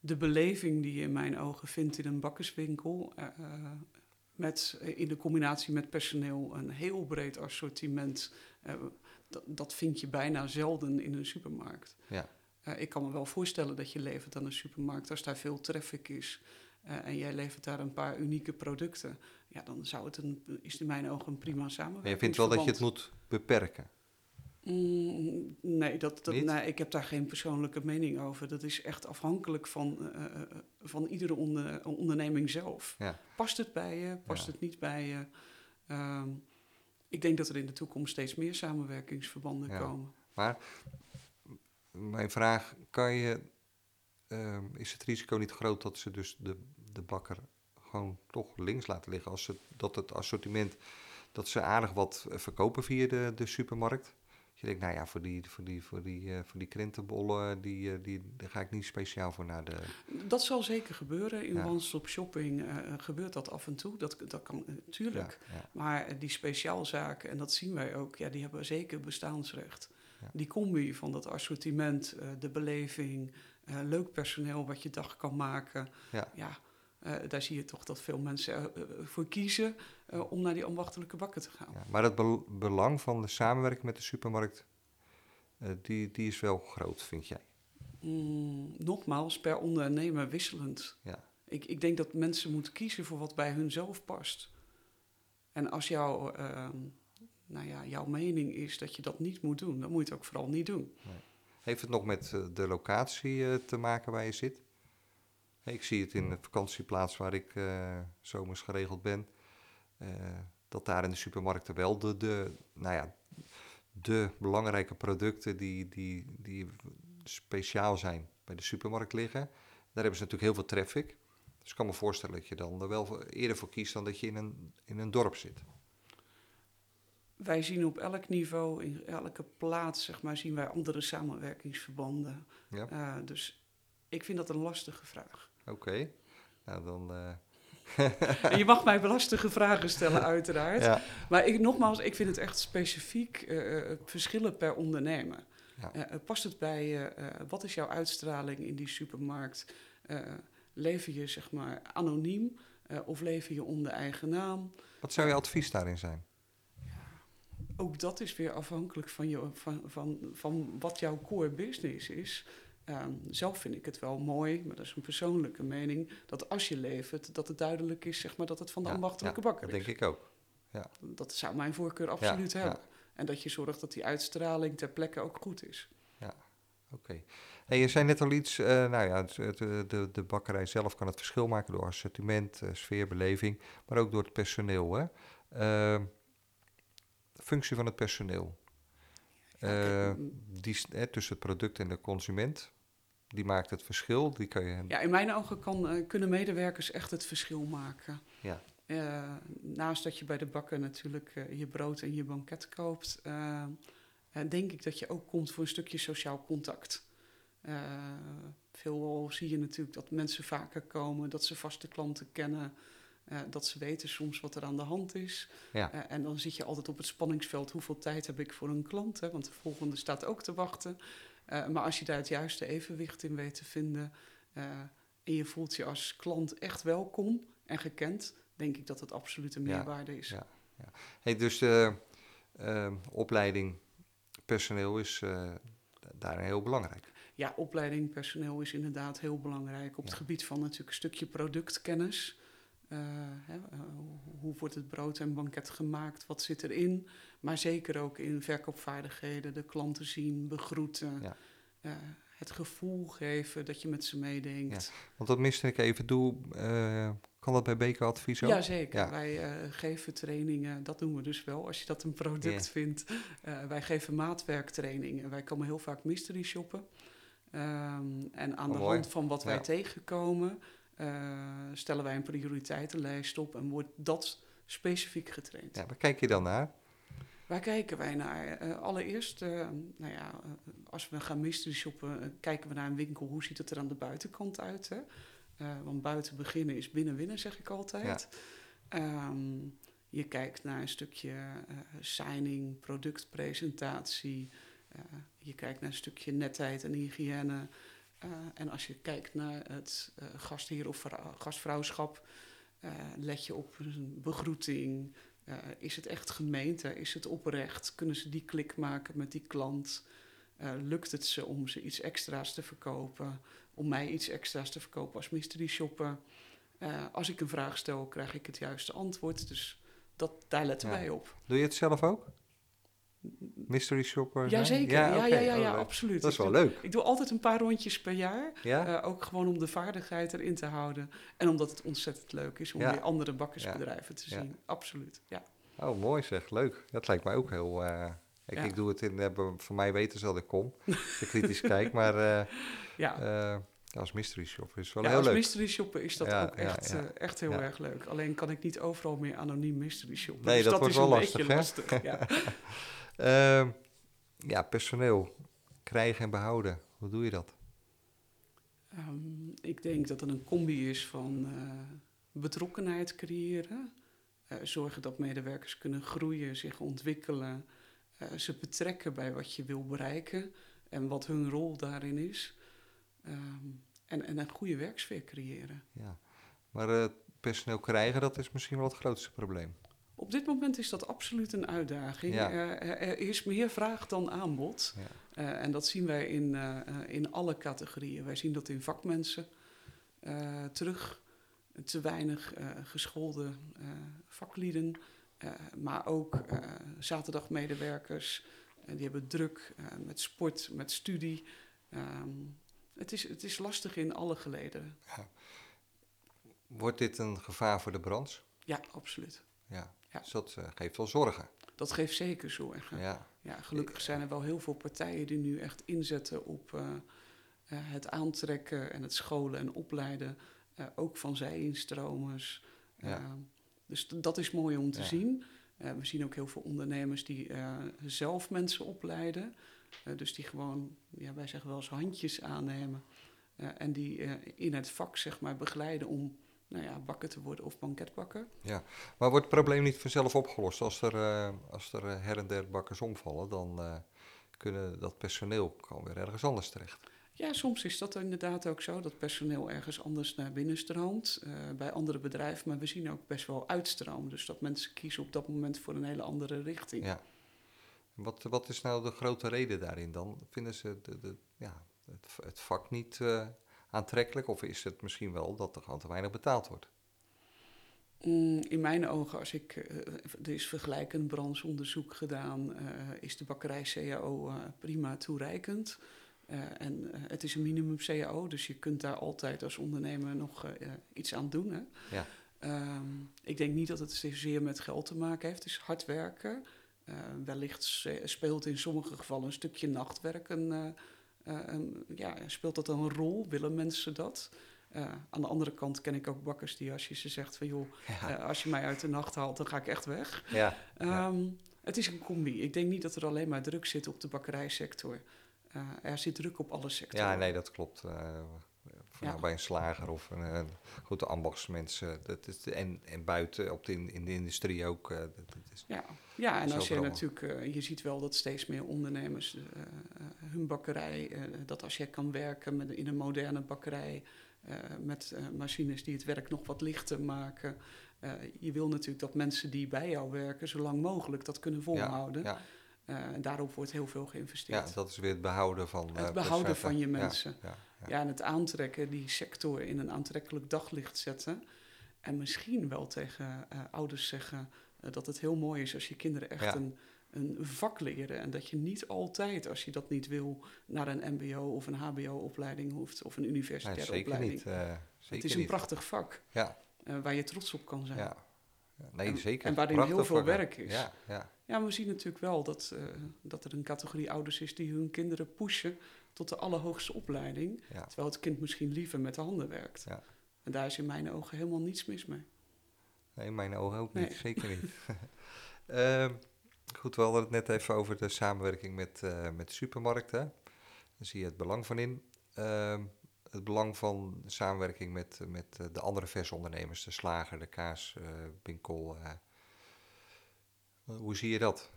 de beleving die je in mijn ogen vindt in een bakkerswinkel, uh, met, eh, in de combinatie met personeel een heel breed assortiment. Uh, dat vind je bijna zelden in een supermarkt. Ja. Uh, ik kan me wel voorstellen dat je levert aan een supermarkt als daar veel traffic is. Uh, en jij levert daar een paar unieke producten. Ja, dan zou het een, is in mijn ogen een prima samenwerking. Maar je vindt wel dat je het moet beperken? Mm, nee, dat, dat, nee, ik heb daar geen persoonlijke mening over. Dat is echt afhankelijk van, uh, van iedere onder, onderneming zelf. Ja. Past het bij je? Past het niet bij je? Uh, ik denk dat er in de toekomst steeds meer samenwerkingsverbanden ja. komen. Maar mijn vraag, kan je, uh, is het risico niet groot dat ze dus de, de bakker gewoon toch links laten liggen? Als ze, dat het assortiment, dat ze aardig wat verkopen via de, de supermarkt je denkt, nou ja, voor die, voor die, voor die, uh, voor die krentenbollen, die, uh, die, daar ga ik niet speciaal voor naar de... Dat zal zeker gebeuren. In ja. one-stop shopping uh, gebeurt dat af en toe. Dat, dat kan natuurlijk. Ja, ja. Maar die speciaalzaken, en dat zien wij ook, ja, die hebben zeker bestaansrecht. Die combi van dat assortiment, de beleving, leuk personeel wat je dag kan maken. ja uh, daar zie je toch dat veel mensen uh, voor kiezen uh, om naar die ambachtelijke bakken te gaan. Ja, maar het be belang van de samenwerking met de supermarkt, die, die is wel groot, vind jij? Mm, nogmaals, per ondernemer wisselend. Ja. Ik, ik denk dat mensen moeten kiezen voor wat bij hunzelf past. En als jouw, ehm, nou ja, jouw mening is dat je dat niet moet doen, dan moet je het ook vooral niet doen. Nee. Heeft het nog met de locatie te maken waar je zit? Ik zie het in de vakantieplaats waar ik uh, zomers geregeld ben. Uh, dat daar in de supermarkten wel de, de, nou ja, de belangrijke producten die, die, die speciaal zijn bij de supermarkt liggen. Daar hebben ze natuurlijk heel veel traffic. Dus ik kan me voorstellen dat je dan er wel eerder voor kiest dan dat je in een, in een dorp zit. Wij zien op elk niveau, in elke plaats, zeg maar, zien wij andere samenwerkingsverbanden. Ja. Uh, dus ik vind dat een lastige vraag. Oké, nou dan... Uh... je mag mij lastige vragen stellen, uiteraard. Ja. Maar ik, nogmaals, ik vind het echt specifiek uh, verschillen per ondernemer. Ja. past het bij je? wat is jouw uitstraling in die supermarkt? lever je zeg maar anoniem of lever je onder eigen naam? Wat zou je advies daarin zijn? ook dat is weer afhankelijk van, je, van, van, van wat jouw core business is. Ehm, zelf vind ik het wel mooi, maar dat is een persoonlijke mening, dat als je levert, dat het duidelijk is zeg maar, dat het van de ambachtelijke bakker is. Dat denk ik ook. Ja. Dat zou mijn voorkeur absoluut hebben. En dat je zorgt dat die uitstraling ter plekke ook goed is. Ja, oké. Okay. je zei net al iets, uh, nou ja, de, de, de, bakkerij zelf kan het verschil maken door assortiment, uh, sfeerbeleving, maar ook door het personeel. Hè? Uh, functie van het personeel. Uh, die, hè, tussen het product en de consument. Die maakt het verschil. Die kan je... Ja, in mijn ogen kan, uh, kunnen medewerkers echt het verschil maken. Ja. Uh, naast dat je bij de bakker natuurlijk je brood en je banket koopt, denk ik dat je ook komt voor een stukje sociaal contact. veel zie je natuurlijk dat mensen vaker komen, dat ze vaste klanten kennen. Dat ze weten soms wat er aan de hand is. Ja. En dan zit je altijd op het spanningsveld. Hoeveel tijd heb ik voor een klant? Hè? Want de volgende staat ook te wachten. Uh, maar als je daar het juiste evenwicht in weet te vinden. en je voelt je als klant echt welkom en gekend. Denk ik dat het absoluut een meerwaarde is. Ja, ja. Hey, dus de opleiding personeel is daar heel belangrijk. Ja, opleiding personeel is inderdaad heel belangrijk. Op het gebied van natuurlijk een stukje productkennis. Uh, hè, uh, hoe wordt het brood en banket gemaakt? Wat zit erin? Maar zeker ook in verkoopvaardigheden, de klanten zien, begroeten. Ja. Uh, het gevoel geven dat je met ze meedenkt. Ja, want dat miste ik even. Doe, kan dat bij Beker Advies ook? Jazeker. Ja. Wij geven trainingen, dat doen we dus wel, als je dat een product vindt. wij geven maatwerktrainingen. Wij komen heel vaak mystery shoppen. Um, en aan oh, de hand van wat wij tegenkomen stellen wij een prioriteitenlijst op en wordt dat specifiek getraind. Ja, waar kijk je dan naar? Waar kijken wij naar? Uh, allereerst, uh, nou ja, als we gaan mystery shoppen, kijken we naar een winkel. Hoe ziet het er aan de buitenkant uit? Hè? want buiten beginnen is binnen winnen, zeg ik altijd. Ja. Um, je kijkt naar een stukje signing, productpresentatie. je kijkt naar een stukje netheid en hygiëne. Uh, en als je kijkt naar het uh, gastheer of gastvrouwschap, uh, let je op een begroeting. is het echt gemeente? Is het oprecht? Kunnen ze die klik maken met die klant? lukt het ze om ze iets extra's te verkopen? Om mij iets extra's te verkopen als mystery shopper? als ik een vraag stel, krijg ik het juiste antwoord. Dus dat, daar letten wij op. Doe je het zelf ook? Mystery shopper? Jazeker, ja, ja, ja, ja, ja, oh, absoluut. Dat is wel leuk. Ik doe altijd een paar rondjes per jaar. Ja? Uh, ook gewoon om de vaardigheid erin te houden. En omdat het ontzettend leuk is om weer andere bakkersbedrijven te zien. Absoluut, ja. Oh, mooi zeg. Leuk. Dat lijkt mij ook heel... Uh, ik, ik, doe het in... Uh, voor mij weten ze dat ik kom. Als ik kritisch kijk. Maar ja. als mystery shopper is wel heel leuk. als mystery shopper is dat ook echt, echt heel erg leuk. Alleen kan ik niet overal meer anoniem mystery shoppen. Nee, dus dat, dat wordt wel lastig, lastig ja. Uh, ja, personeel krijgen en behouden. Hoe doe je dat? Um, ik denk dat het een combi is van uh, betrokkenheid creëren. Uh, zorgen dat medewerkers kunnen groeien, zich ontwikkelen. Uh, ze betrekken bij wat je wil bereiken en wat hun rol daarin is. Um, en, en een goede werksfeer creëren. Ja, maar personeel krijgen, dat is misschien wel het grootste probleem. Op dit moment is dat absoluut een uitdaging. Ja. Uh, er is meer vraag dan aanbod. Ja. Uh, en dat zien wij in, uh, in alle categorieën. Wij zien dat in vakmensen terug. Te weinig geschoolde vaklieden. maar ook zaterdagmedewerkers. die hebben druk met sport, met studie. Um, Het is, het is lastig in alle gelederen. Wordt dit een gevaar voor de branche? Ja, absoluut. Ja. Ja. Dus dat eh, geeft wel zorgen. Dat geeft zeker zorgen. Ja. Ja, gelukkig zijn er wel heel veel partijen die nu echt inzetten op eh, eh, het aantrekken en het scholen en opleiden. ook van zijinstromers. Ja. Dus dat is mooi om te zien. We zien ook heel veel ondernemers die zelf mensen opleiden. Dus die gewoon, ja, wij zeggen wel eens handjes aannemen. En die in het vak zeg maar begeleiden om nou ja, bakker te worden of banketbakker. Maar wordt het probleem niet vanzelf opgelost? Als er, eh, als er eh, her en der bakkers omvallen, dan eh, kunnen dat personeel gewoon weer ergens anders terecht. Ja, soms is dat inderdaad ook zo, dat personeel ergens anders naar binnen stroomt, bij andere bedrijven. Maar we zien ook best wel uitstroom. Dus dat mensen kiezen op dat moment voor een hele andere richting. Ja. Wat, wat is nou de grote reden daarin dan? Vinden ze de, de, ja, het, het vak niet aantrekkelijk? Of is het misschien wel dat er gewoon te weinig betaald wordt? Mm, in mijn ogen, als ik, eh, er is vergelijkend brancheonderzoek gedaan, eh, is de bakkerij CAO eh, prima toereikend. En het is een minimum CAO, dus je kunt daar altijd als ondernemer nog iets aan doen. Hè? Ja. Ehm, ik denk niet dat het zeer met geld te maken heeft. Het is hard werken. Wellicht speelt in sommige gevallen een stukje nachtwerk een, een- ja, speelt dat een rol? Willen mensen dat? Eh, aan de andere kant ken ik ook bakkers die als je ze zegt van joh, Ja. eh, als je mij uit de nacht haalt, dan ga ik echt weg. ja. Ja. Ehm, Het is een combi. Ik denk niet dat er alleen maar druk zit op de bakkerijsector. Eh, er zit druk op alle sectoren. Ja, nee, dat klopt. Eh Ja. nou bij een slager of een, een goed de ambachtsmensen. Dat is, en, en buiten op de, in, in de industrie ook. eh, dat, dat is, Ja, ja en als je natuurlijk, eh, je ziet wel dat steeds meer ondernemers eh, eh, hun bakkerij, eh, dat als je kan werken met, in een moderne bakkerij eh, met eh, machines die het werk nog wat lichter maken. eh, je wil natuurlijk dat mensen die bij jou werken zo lang mogelijk dat kunnen volhouden. ja, Eh, en daarop wordt heel veel ja, geïnvesteerd. dat is weer het behouden van. Het eh, behouden van je Ja, mensen. Ja, ja. En het aantrekken, die sector in een aantrekkelijk daglicht zetten. En misschien wel tegen eh, ouders zeggen eh, dat het heel mooi is als je kinderen echt Ja. een, een vak leren. En dat je niet altijd, als je dat niet wil, naar een MBO of een HBO-opleiding hoeft of een Nee, universitaire zeker opleiding. niet. eh, zeker het is een niet. prachtig vak Ja, waar je trots op kan zijn. ja. Nee, En- zeker. en waarin Prachtig heel veel vak, werk is. Ja, ja. Ja, maar we zien natuurlijk wel dat, dat er een categorie ouders is die hun kinderen pushen tot de allerhoogste opleiding. Ja. Terwijl het kind misschien liever met de handen werkt. Ja. En daar is in mijn ogen helemaal niets mis mee. Nee, in mijn ogen ook Nee. niet. Zeker niet. Ehm, goed, we hadden het net even over de samenwerking met, eh, met supermarkten. Daar zie je het belang van in. Ehm, het belang van de samenwerking met, met eh, de andere versondernemers, de slager, de kaaswinkel. eh hoe zie je dat?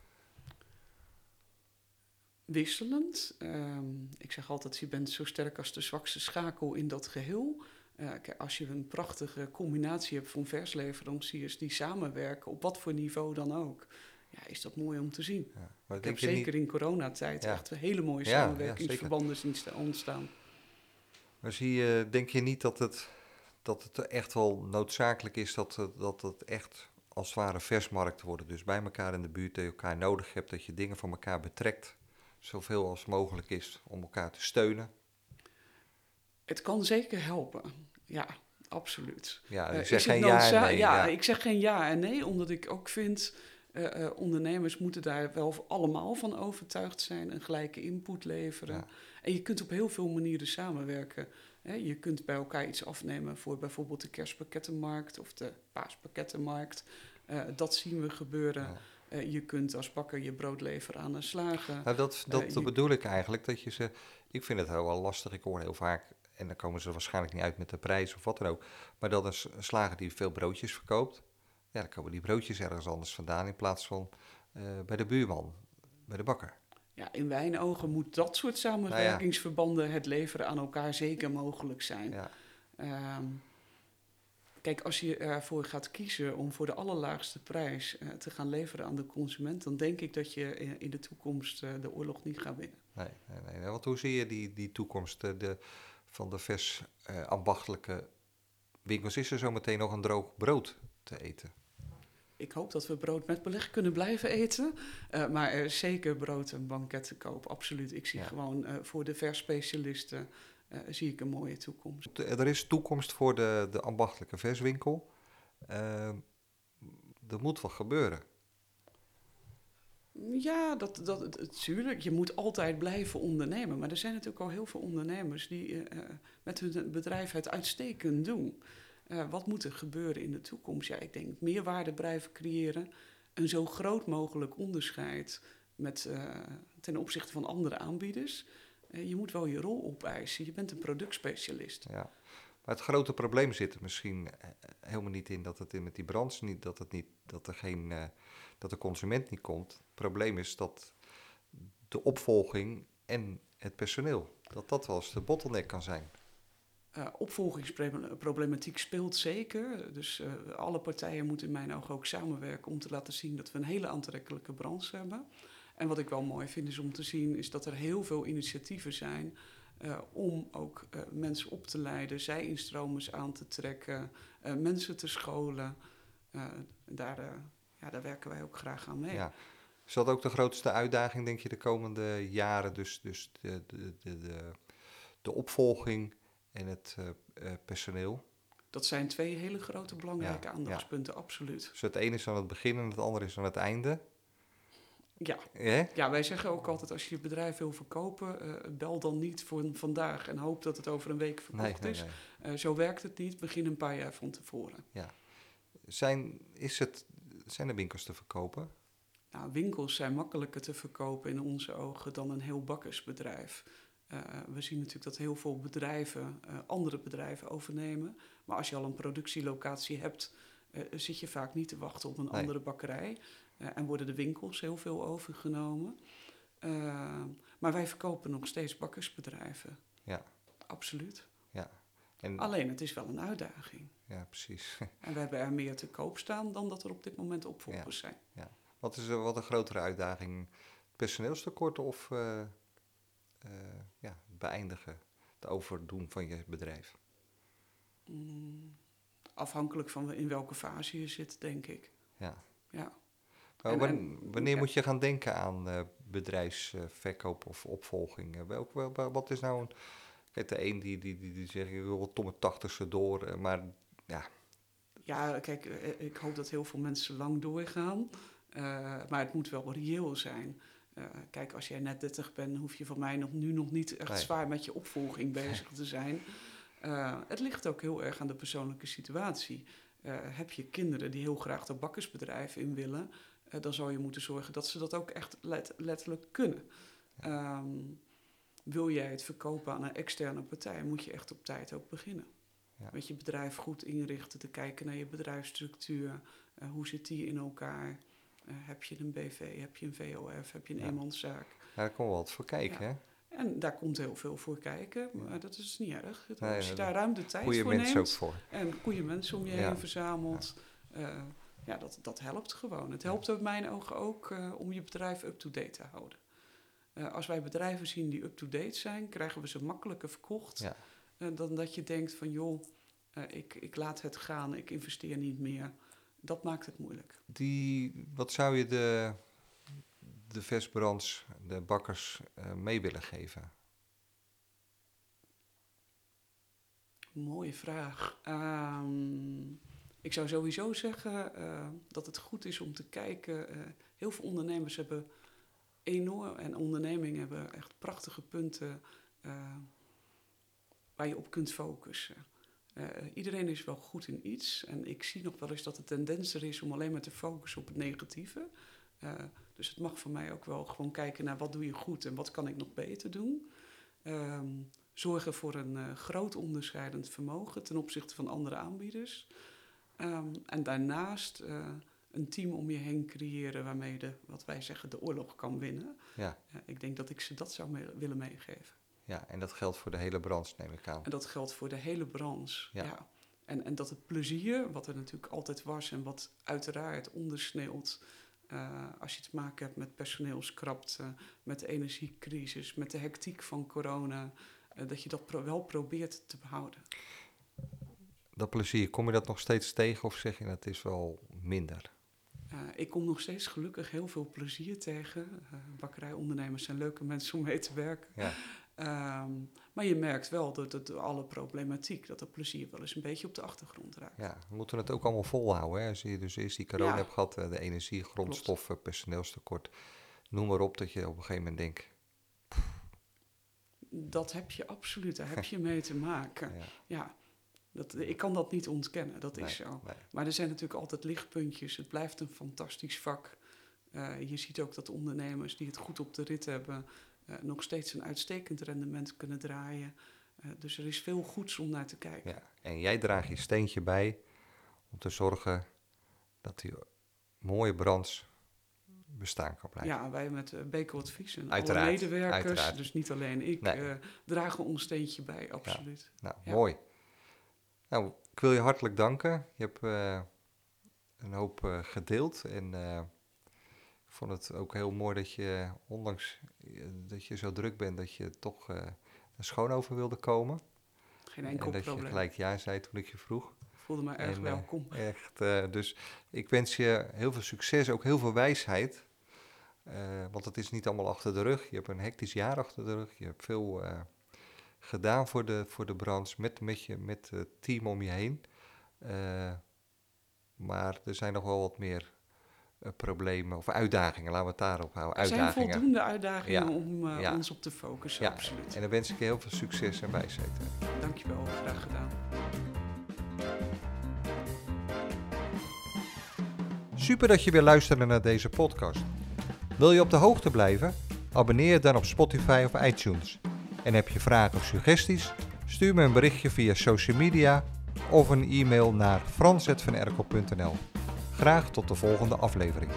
Wisselend. Ehm, ik zeg altijd, je bent zo sterk als de zwakste schakel in dat geheel. Eh, als je een prachtige combinatie hebt van versleveranciers die samenwerken, op wat voor niveau dan ook, ja, is dat mooi om te zien. Ja. Ik heb zeker niet, in coronatijd Ja. echt hele mooie Ja, samenwerkingsverbanden zien sta- ontstaan. maar zie je, denk je niet dat het, dat het echt wel noodzakelijk is dat, het- dat het echt als het ware versmarkten worden? Dus bij elkaar in de buurt dat je elkaar nodig hebt, dat je dingen van elkaar betrekt, zoveel als mogelijk is om elkaar te steunen. Het kan zeker helpen. Ja, absoluut. Ja, Eh, ik zeg geen ja en noodza- nee. Ja, ja. ik zeg geen ja en nee, omdat ik ook vind... eh, ondernemers moeten daar wel allemaal van overtuigd zijn... een gelijke input leveren. Ja. En je kunt op heel veel manieren samenwerken. Hè, je kunt bij elkaar iets afnemen voor bijvoorbeeld de kerstpakkettenmarkt... of de paaspakettenmarkt. Eh, dat zien we gebeuren. Ja. Eh, je kunt als bakker je brood leveren aan een slager. Nou, dat, dat Eh, je- bedoel ik eigenlijk. Dat je ze, ik vind het heel wel lastig. Ik hoor heel vaak, en dan komen ze waarschijnlijk niet uit met de prijs of wat dan ook. Maar dat een, slager die veel broodjes verkoopt, ja, dan komen die broodjes ergens anders vandaan in plaats van eh, bij de buurman, bij de bakker. Ja, in mijn ogen moet dat soort samenwerkingsverbanden... het leveren aan elkaar zeker mogelijk zijn. Ja, Ehm, kijk, als je ervoor gaat kiezen om voor de allerlaagste prijs eh, te gaan leveren aan de consument, dan denk ik dat je in, in de toekomst eh, de oorlog niet gaat winnen. nee, nee, nee. Want hoe zie je die, die toekomst eh, de, van de vers eh, ambachtelijke winkels? Is er zometeen nog een droog brood te eten? Ik hoop dat we brood met beleg kunnen blijven eten, eh, maar er is zeker brood en banket te koop, absoluut. Ik zie Ja. gewoon eh, voor de versspecialisten zie ik een mooie toekomst. Er is toekomst voor de, de ambachtelijke verswinkel. Uh, er moet wat gebeuren. Ja, dat, dat, natuurlijk. Je moet altijd blijven ondernemen. Maar er zijn natuurlijk al heel veel ondernemers die uh, met hun bedrijf het uitstekend doen. Uh, wat moet er gebeuren in de toekomst? Ja, ik denk meerwaarde blijven creëren. Een zo groot mogelijk onderscheid met, uh, ten opzichte van andere aanbieders. Je moet wel je rol opeisen. Je bent een productspecialist. Ja. Maar het grote probleem zit er misschien helemaal niet in dat het met die branche niet, dat, het niet, dat er geen dat de consument niet komt. Het probleem is dat de opvolging en het personeel, dat dat wel eens de bottleneck kan zijn. Uh, opvolgingsproblematiek speelt zeker. Dus uh, alle partijen moeten in mijn ogen ook samenwerken om te laten zien dat we een hele aantrekkelijke branche hebben. En wat ik wel mooi vind is om te zien, is dat er heel veel initiatieven zijn uh, om ook mensen op te leiden, zij-instromers aan te trekken, mensen te scholen. daar ja, daar werken wij ook graag aan mee. Ja. Is dat ook de grootste uitdaging, denk je, de komende jaren? Dus, dus de, de, de, de, opvolging en het personeel? Dat zijn twee hele grote belangrijke aandachtspunten, absoluut. Dus het ene is aan het begin en het andere is aan het einde? Ja. ja, wij zeggen ook altijd als je je bedrijf wil verkopen, uh, bel dan niet voor vandaag en hoop dat het over een week verkocht is. Uh, zo werkt het niet, begin een paar jaar van tevoren. Ja. Zijn, is het zijn er winkels te verkopen? Nou, winkels zijn makkelijker te verkopen in onze ogen dan een heel bakkersbedrijf. Uh, we zien natuurlijk dat heel veel bedrijven andere bedrijven overnemen. Maar als je al een productielocatie hebt, uh, zit je vaak niet te wachten op een andere bakkerij. En worden de winkels heel veel overgenomen. maar wij verkopen nog steeds bakkersbedrijven. Ja. Absoluut. Ja. En... Alleen het is wel een uitdaging ja, precies. En we hebben er meer te koop staan dan dat er op dit moment opvolgers zijn. Ja. Wat is er wat een grotere uitdaging? Personeelstekort of uh, uh, ja, beëindigen, het overdoen van je bedrijf? Mm, afhankelijk van in welke fase je zit, denk ik. Ja. ja. Wanneer moet je gaan denken aan uh, bedrijfsverkoop of opvolging? Welk, wat is nou een... Kijk, de een die, die, die, die zegt, ik wil tot mijn tachtigste door, maar ja. Ja, kijk, eh, ik hoop dat heel veel mensen lang doorgaan. Uh, maar het moet wel reëel zijn. Uh, kijk, als jij net 30 bent, hoef je van mij nog, nu nog niet echt zwaar met je opvolging bezig te zijn. Uh, het ligt ook heel erg aan de persoonlijke situatie. heb je kinderen die heel graag dat bakkersbedrijf in willen, dan zou je moeten zorgen dat ze dat ook echt let letterlijk kunnen. Um, wil jij het verkopen aan een externe partij, moet je echt op tijd ook beginnen. Ja. Met je bedrijf goed inrichten, te kijken naar je bedrijfsstructuur. Uh, hoe zit die in elkaar? Uh, heb je een BV, heb je een VOF, heb je een ja. eenmanszaak? Ja, daar komt wel wat voor kijken, hè? En daar komt heel veel voor kijken, maar dat is niet erg. Nee, als je daar ruim de tijd voor neemt ook voor. en goede mensen om je heen verzamelt, uh, ja, dat, dat helpt gewoon. Het helpt op mijn ogen ook om je bedrijf up-to-date te houden. als wij bedrijven zien die up-to-date zijn, krijgen we ze makkelijker verkocht. Ja. Uh, dan dat je denkt van joh, ik, ik laat het gaan, ik investeer niet meer. Dat maakt het moeilijk. Die, wat zou je de, de versbrands, de bakkers mee willen geven? Mooie vraag. Um, ik zou sowieso zeggen dat het goed is om te kijken. heel veel ondernemers hebben enorm en ondernemingen hebben echt prachtige punten waar je op kunt focussen. Iedereen is wel goed in iets. En ik zie nog wel eens dat de tendens er is om alleen maar te focussen op het negatieve. Dus het mag voor mij ook wel gewoon kijken naar wat doe je goed en wat kan ik nog beter doen. Um, zorgen voor een groot onderscheidend vermogen ten opzichte van andere aanbieders. Um, en daarnaast een team om je heen creëren waarmee de, wat wij zeggen, de oorlog kan winnen. Ja. ik denk dat ik ze dat zou mee, willen meegeven. Ja, en dat geldt voor de hele branche, neem ik aan. En dat geldt voor de hele branche, ja. En, en dat het plezier, wat er natuurlijk altijd was en wat uiteraard ondersneeuwt... Uh, als je te maken hebt met personeelskrapte, met de energiecrisis, met de hectiek van corona... Uh, dat je dat pro wel probeert te behouden. Dat plezier, kom je dat nog steeds tegen of zeg je dat is wel minder? Uh, ik kom nog steeds gelukkig heel veel plezier tegen. bakkerijondernemers zijn leuke mensen om mee te werken. Ja. Ehm, maar je merkt wel dat het alle problematiek, dat het plezier wel eens een beetje op de achtergrond raakt. Ja, we moeten het ook allemaal volhouden. Hè? Als je dus eerst die corona Ja. hebt gehad, eh, de energie, grondstoffen, personeelstekort, noem maar op, dat je op een gegeven moment denkt, Dat heb je absoluut, daar heb je mee te maken. ja, Ja, dat, ik kan dat niet ontkennen, dat is zo. nee. Maar er zijn natuurlijk altijd lichtpuntjes. Het blijft een fantastisch vak. Eh, je ziet ook dat ondernemers die het goed op de rit hebben, eh, nog steeds een uitstekend rendement kunnen draaien. Eh, dus er is veel goeds om naar te kijken. Ja. En jij draagt je steentje bij om te zorgen dat die mooie branche bestaan kan blijven. Ja, wij met uh, Beko Advies en Uiteraard, alle medewerkers, uiteraard. dus niet alleen ik, Nee. dragen ons steentje bij, absoluut. Nou, Ja. mooi. Nou, ik wil je hartelijk danken. Je hebt eh, een hoop eh, gedeeld en eh, ik vond het ook heel mooi dat je, ondanks dat je zo druk bent, dat je toch naar Schoonover wilde komen. Geen en enkel dat je probleem. gelijk ja zei toen ik je vroeg. Ik voelde me erg En, welkom. Echt, dus ik wens je heel veel succes, ook heel veel wijsheid. Want het is niet allemaal achter de rug. Je hebt een hectisch jaar achter de rug. Je hebt veel gedaan voor de, voor de branche met, met, je, met het team om je heen. Eh, maar er zijn nog wel wat meer eh, problemen of uitdagingen. Laten we het daarop houden. Er zijn Uitdagingen. voldoende uitdagingen Ja, om eh, ja. ons op te focussen, Ja, absoluut. En dan wens ik je heel veel succes en wijsheid. Dankjewel, graag gedaan. Super dat je weer luisterde naar deze podcast. Wil je op de hoogte blijven? Abonneer je dan op Spotify of iTunes. En heb je vragen of suggesties? Stuur me een berichtje via social media of een e-mail naar frans.vanerkel.nl. Graag tot de volgende aflevering.